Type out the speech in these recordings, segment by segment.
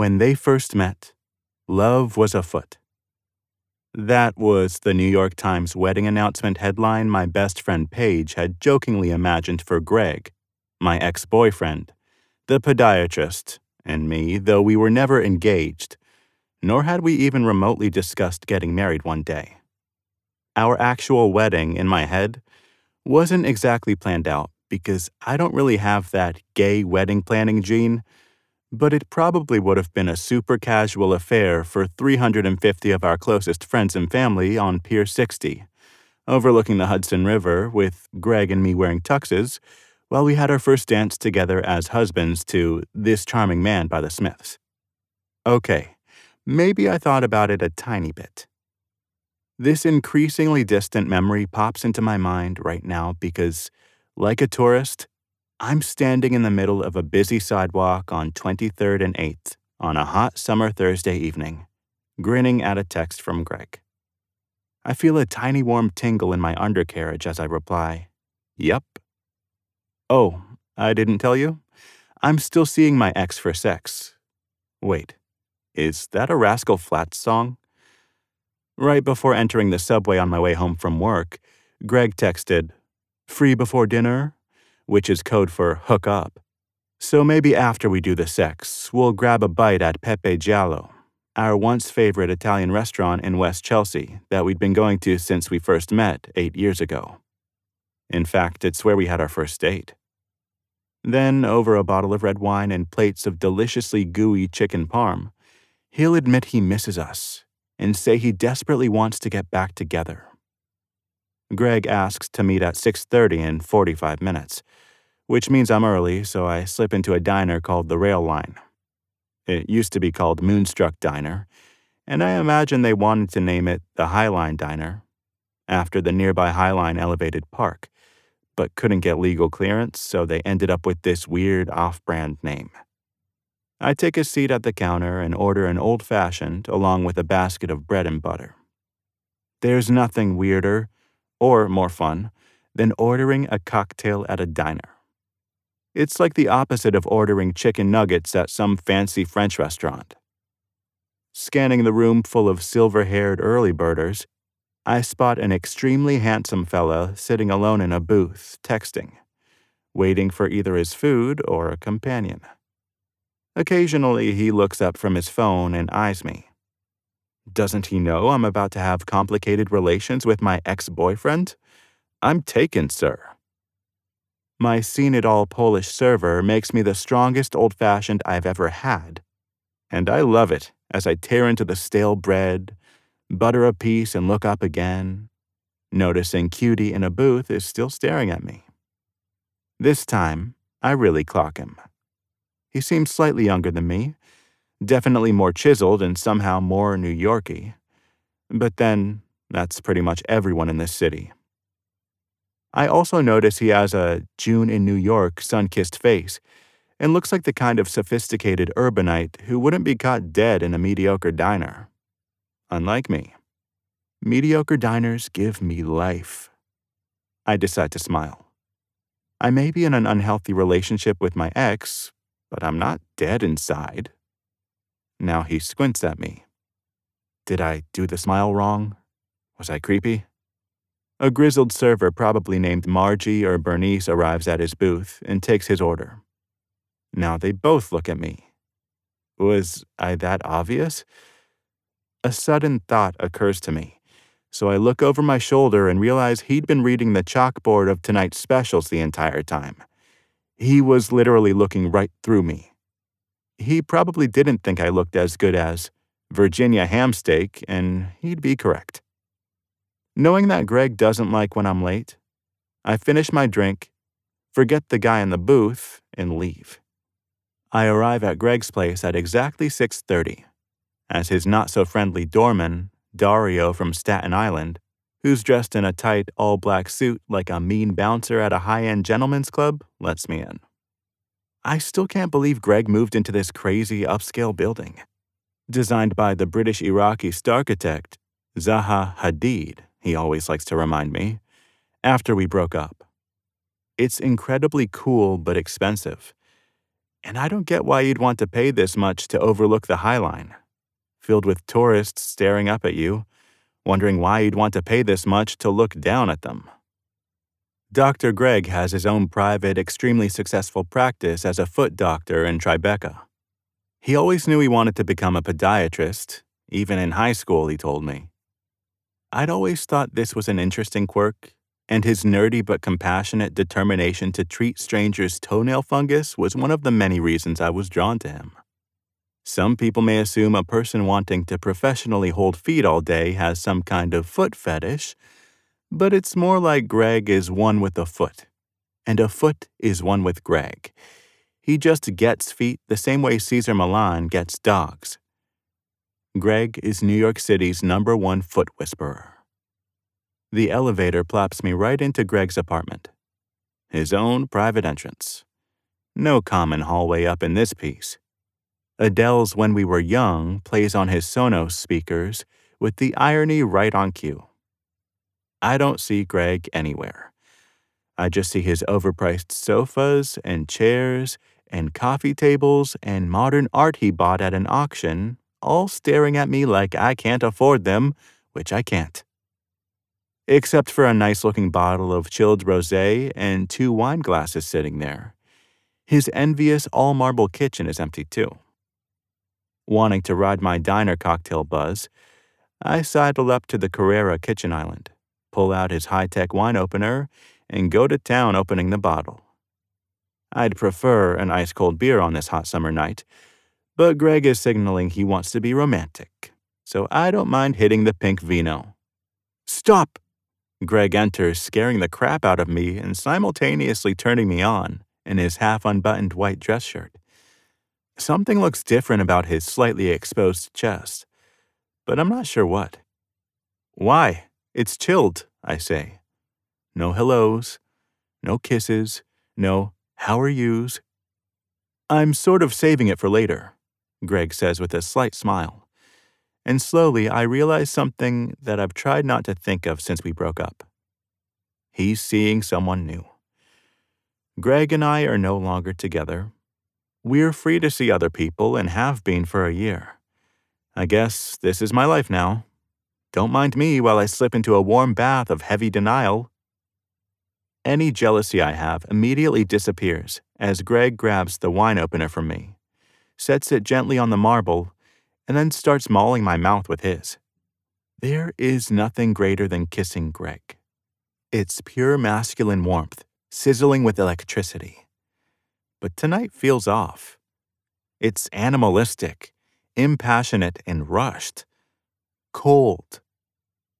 When they first met, love was afoot. That was the New York Times wedding announcement headline my best friend Paige had jokingly imagined for Greg, my ex boyfriend, the podiatrist, and me, though we were never engaged, nor had we even remotely discussed getting married one day. Our actual wedding, in my head, wasn't exactly planned out because I don't really have that gay wedding planning gene but it probably would have been a super casual affair for 350 of our closest friends and family on Pier 60, overlooking the Hudson River, with Greg and me wearing tuxes, while we had our first dance together as husbands to This Charming Man by the Smiths. Okay, maybe I thought about it a tiny bit. This increasingly distant memory pops into my mind right now because, like a tourist, I'm standing in the middle of a busy sidewalk on 23rd and 8th on a hot summer Thursday evening, grinning at a text from Greg. I feel a tiny warm tingle in my undercarriage as I reply, Yup. Oh, I didn't tell you? I'm still seeing my ex for sex. Wait, is that a Rascal Flatts song? Right before entering the subway on my way home from work, Greg texted, Free before dinner? Which is code for hook up. So maybe after we do the sex, we'll grab a bite at Pepe Giallo, our once favorite Italian restaurant in West Chelsea that we'd been going to since we first met eight years ago. In fact, it's where we had our first date. Then, over a bottle of red wine and plates of deliciously gooey chicken parm, he'll admit he misses us and say he desperately wants to get back together. Greg asks to meet at 6:30 in 45 minutes, which means I'm early, so I slip into a diner called the Rail Line. It used to be called Moonstruck Diner, and I imagine they wanted to name it the Highline Diner after the nearby Highline elevated park, but couldn't get legal clearance, so they ended up with this weird off-brand name. I take a seat at the counter and order an old fashioned along with a basket of bread and butter. There's nothing weirder or more fun, than ordering a cocktail at a diner. It's like the opposite of ordering chicken nuggets at some fancy French restaurant. Scanning the room full of silver haired early birders, I spot an extremely handsome fella sitting alone in a booth, texting, waiting for either his food or a companion. Occasionally, he looks up from his phone and eyes me. Doesn't he know I'm about to have complicated relations with my ex boyfriend? I'm taken, sir. My seen it all Polish server makes me the strongest old fashioned I've ever had. And I love it as I tear into the stale bread, butter a piece, and look up again, noticing Cutie in a booth is still staring at me. This time, I really clock him. He seems slightly younger than me, definitely more chiseled and somehow more New Yorky. But then, that's pretty much everyone in this city. I also notice he has a June in New York sun kissed face and looks like the kind of sophisticated urbanite who wouldn't be caught dead in a mediocre diner. Unlike me, mediocre diners give me life. I decide to smile. I may be in an unhealthy relationship with my ex, but I'm not dead inside. Now he squints at me. Did I do the smile wrong? Was I creepy? A grizzled server, probably named Margie or Bernice, arrives at his booth and takes his order. Now they both look at me. Was I that obvious? A sudden thought occurs to me, so I look over my shoulder and realize he'd been reading the chalkboard of tonight's specials the entire time. He was literally looking right through me he probably didn't think I looked as good as Virginia ham steak, and he'd be correct. Knowing that Greg doesn't like when I'm late, I finish my drink, forget the guy in the booth, and leave. I arrive at Greg's place at exactly 6:30, as his not-so-friendly doorman, Dario from Staten Island, who's dressed in a tight all-black suit like a mean bouncer at a high-end gentleman's club, lets me in. I still can't believe Greg moved into this crazy upscale building. Designed by the British Iraqi star architect Zaha Hadid, he always likes to remind me, after we broke up. It's incredibly cool but expensive. And I don't get why you'd want to pay this much to overlook the High Line, filled with tourists staring up at you, wondering why you'd want to pay this much to look down at them. Dr. Greg has his own private, extremely successful practice as a foot doctor in Tribeca. He always knew he wanted to become a podiatrist, even in high school, he told me. I'd always thought this was an interesting quirk, and his nerdy but compassionate determination to treat strangers' toenail fungus was one of the many reasons I was drawn to him. Some people may assume a person wanting to professionally hold feet all day has some kind of foot fetish, but it's more like Greg is one with a foot, and a foot is one with Greg. He just gets feet the same way Cesar Millan gets dogs. Greg is New York City's number one foot whisperer. The elevator plops me right into Greg's apartment. His own private entrance. No common hallway up in this piece. Adele's When We Were Young plays on his Sonos speakers with the irony right on cue. I don't see Greg anywhere. I just see his overpriced sofas and chairs and coffee tables and modern art he bought at an auction, all staring at me like I can't afford them, which I can't. Except for a nice looking bottle of chilled rose and two wine glasses sitting there. His envious all marble kitchen is empty too. Wanting to ride my diner cocktail buzz, I sidle up to the Carrara kitchen island, pull out his high tech wine opener, and go to town opening the bottle. I'd prefer an ice cold beer on this hot summer night, but Greg is signaling he wants to be romantic, so I don't mind hitting the pink vino. Stop! Greg enters, scaring the crap out of me and simultaneously turning me on in his half unbuttoned white dress shirt. Something looks different about his slightly exposed chest, but I'm not sure what. Why? It's chilled, I say. No hellos, no kisses, no how are yous? I'm sort of saving it for later, Greg says with a slight smile. And slowly I realize something that I've tried not to think of since we broke up. He's seeing someone new. Greg and I are no longer together. We're free to see other people and have been for a year. I guess this is my life now. Don't mind me while I slip into a warm bath of heavy denial any jealousy I have immediately disappears as Greg grabs the wine opener from me, sets it gently on the marble, and then starts mauling my mouth with his. There is nothing greater than kissing Greg. It's pure masculine warmth, sizzling with electricity. But tonight feels off. It's animalistic, impassionate, and rushed. Cold,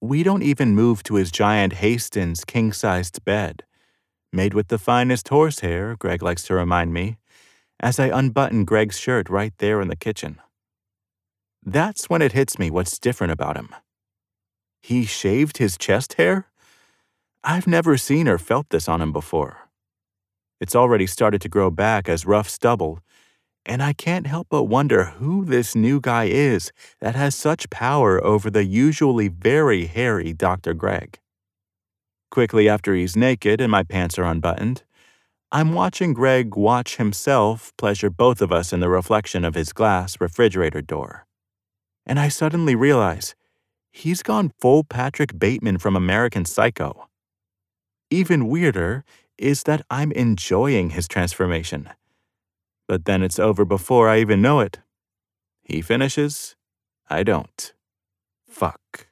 we don't even move to his giant Hästens king sized bed, made with the finest horsehair, Greg likes to remind me, as I unbutton Greg's shirt right there in the kitchen. That's when it hits me what's different about him. He shaved his chest hair? I've never seen or felt this on him before. It's already started to grow back as rough stubble, and I can't help but wonder who this new guy is that has such power over the usually very hairy Dr. Greg. Quickly after he's naked and my pants are unbuttoned, I'm watching Greg watch himself pleasure both of us in the reflection of his glass refrigerator door. And I suddenly realize he's gone full Patrick Bateman from American Psycho. Even weirder is that I'm enjoying his transformation but then it's over before I even know it. He finishes, I don't. Fuck.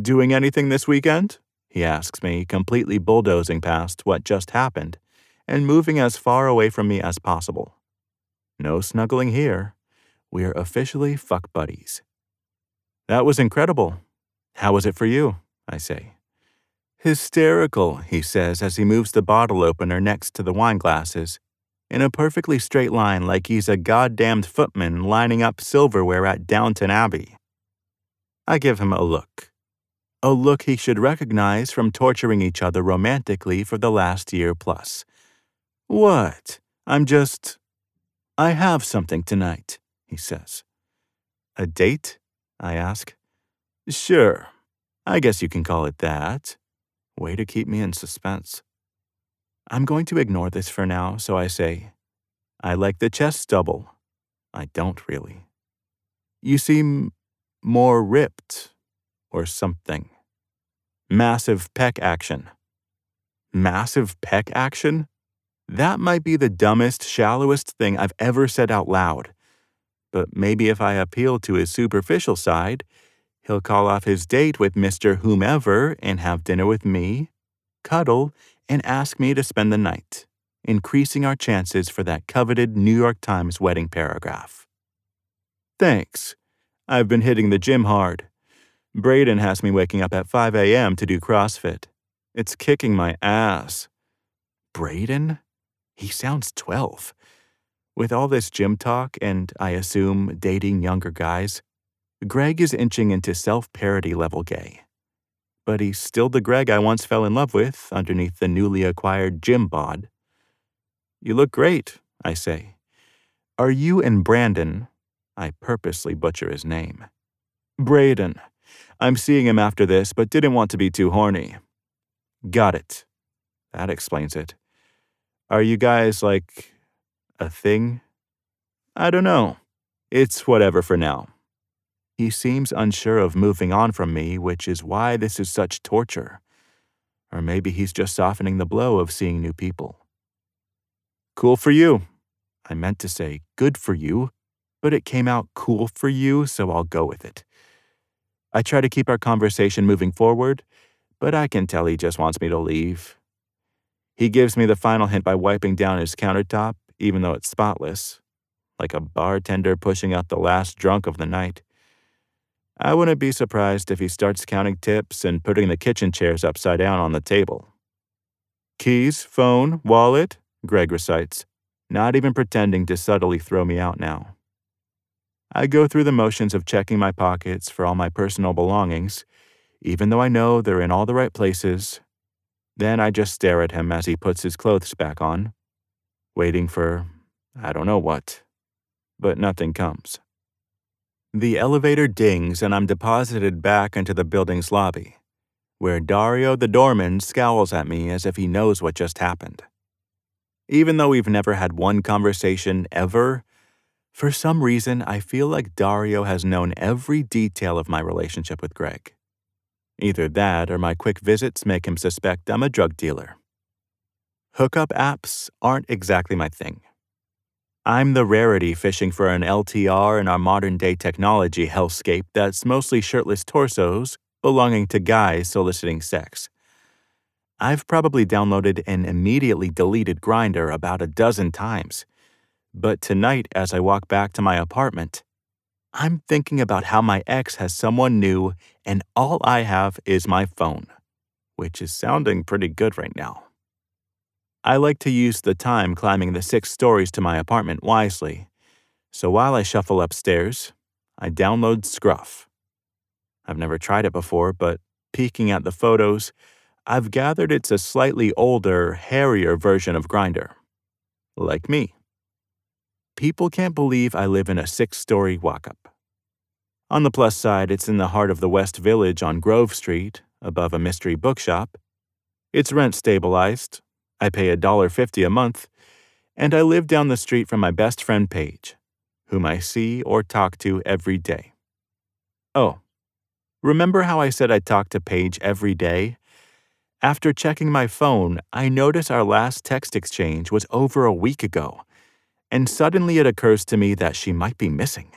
Doing anything this weekend? He asks me, completely bulldozing past what just happened and moving as far away from me as possible. No snuggling here. We're officially fuck buddies. That was incredible. How was it for you? I say. Hysterical, he says as he moves the bottle opener next to the wine glasses in a perfectly straight line like he's a goddamned footman lining up silverware at Downton Abbey. I give him a look. A look he should recognize from torturing each other romantically for the last year plus. What? I'm just. I have something tonight, he says. A date? I ask. Sure. I guess you can call it that. Way to keep me in suspense. I'm going to ignore this for now, so I say, I like the chest double. I don't really. You seem more ripped or something. Massive pec action. Massive pec action? That might be the dumbest, shallowest thing I've ever said out loud. But maybe if I appeal to his superficial side, he'll call off his date with Mr. Whomever and have dinner with me, cuddle, and ask me to spend the night, increasing our chances for that coveted New York Times wedding paragraph. Thanks. I've been hitting the gym hard. Braden has me waking up at 5 a.m. to do CrossFit. It's kicking my ass. Braden? He sounds 12. With all this gym talk and, I assume, dating younger guys, Greg is inching into self parody level gay. But he's still the Greg I once fell in love with underneath the newly acquired gym bod. You look great, I say. Are you and Brandon? I purposely butcher his name. Braden. I'm seeing him after this, but didn't want to be too horny. Got it. That explains it. Are you guys like a thing? I don't know. It's whatever for now. He seems unsure of moving on from me, which is why this is such torture. Or maybe he's just softening the blow of seeing new people. Cool for you. I meant to say good for you, but it came out cool for you, so I'll go with it. I try to keep our conversation moving forward, but I can tell he just wants me to leave. He gives me the final hint by wiping down his countertop, even though it's spotless, like a bartender pushing out the last drunk of the night. I wouldn't be surprised if he starts counting tips and putting the kitchen chairs upside down on the table. Keys, phone, wallet, Greg recites, not even pretending to subtly throw me out now. I go through the motions of checking my pockets for all my personal belongings, even though I know they're in all the right places then I just stare at him as he puts his clothes back on, waiting for I don't know what. But nothing comes. The elevator dings and I'm deposited back into the building's lobby, where Dario the doorman scowls at me as if he knows what just happened. Even though we've never had one conversation ever, for some reason I feel like Dario has known every detail of my relationship with Greg. Either that or my quick visits make him suspect I'm a drug dealer. Hookup apps aren't exactly my thing. I'm the rarity fishing for an LTR in our modern day technology hellscape that's mostly shirtless torsos belonging to guys soliciting sex. I've probably downloaded and immediately deleted Grindr about a dozen times. But tonight, as I walk back to my apartment, I'm thinking about how my ex has someone new and all I have is my phone, which is sounding pretty good right now. I like to use the time climbing the six stories to my apartment wisely, so while I shuffle upstairs, I download Scruff. I've never tried it before, but peeking at the photos, I've gathered it's a slightly older, hairier version of Grindr. Like me. People can't believe I live in a six story walk up. On the plus side, it's in the heart of the West Village on Grove Street, above a mystery bookshop. It's rent stabilized. I pay $1.50 a month. And I live down the street from my best friend Paige, whom I see or talk to every day. Oh, remember how I said I talk to Paige every day? After checking my phone, I notice our last text exchange was over a week ago, and suddenly it occurs to me that she might be missing.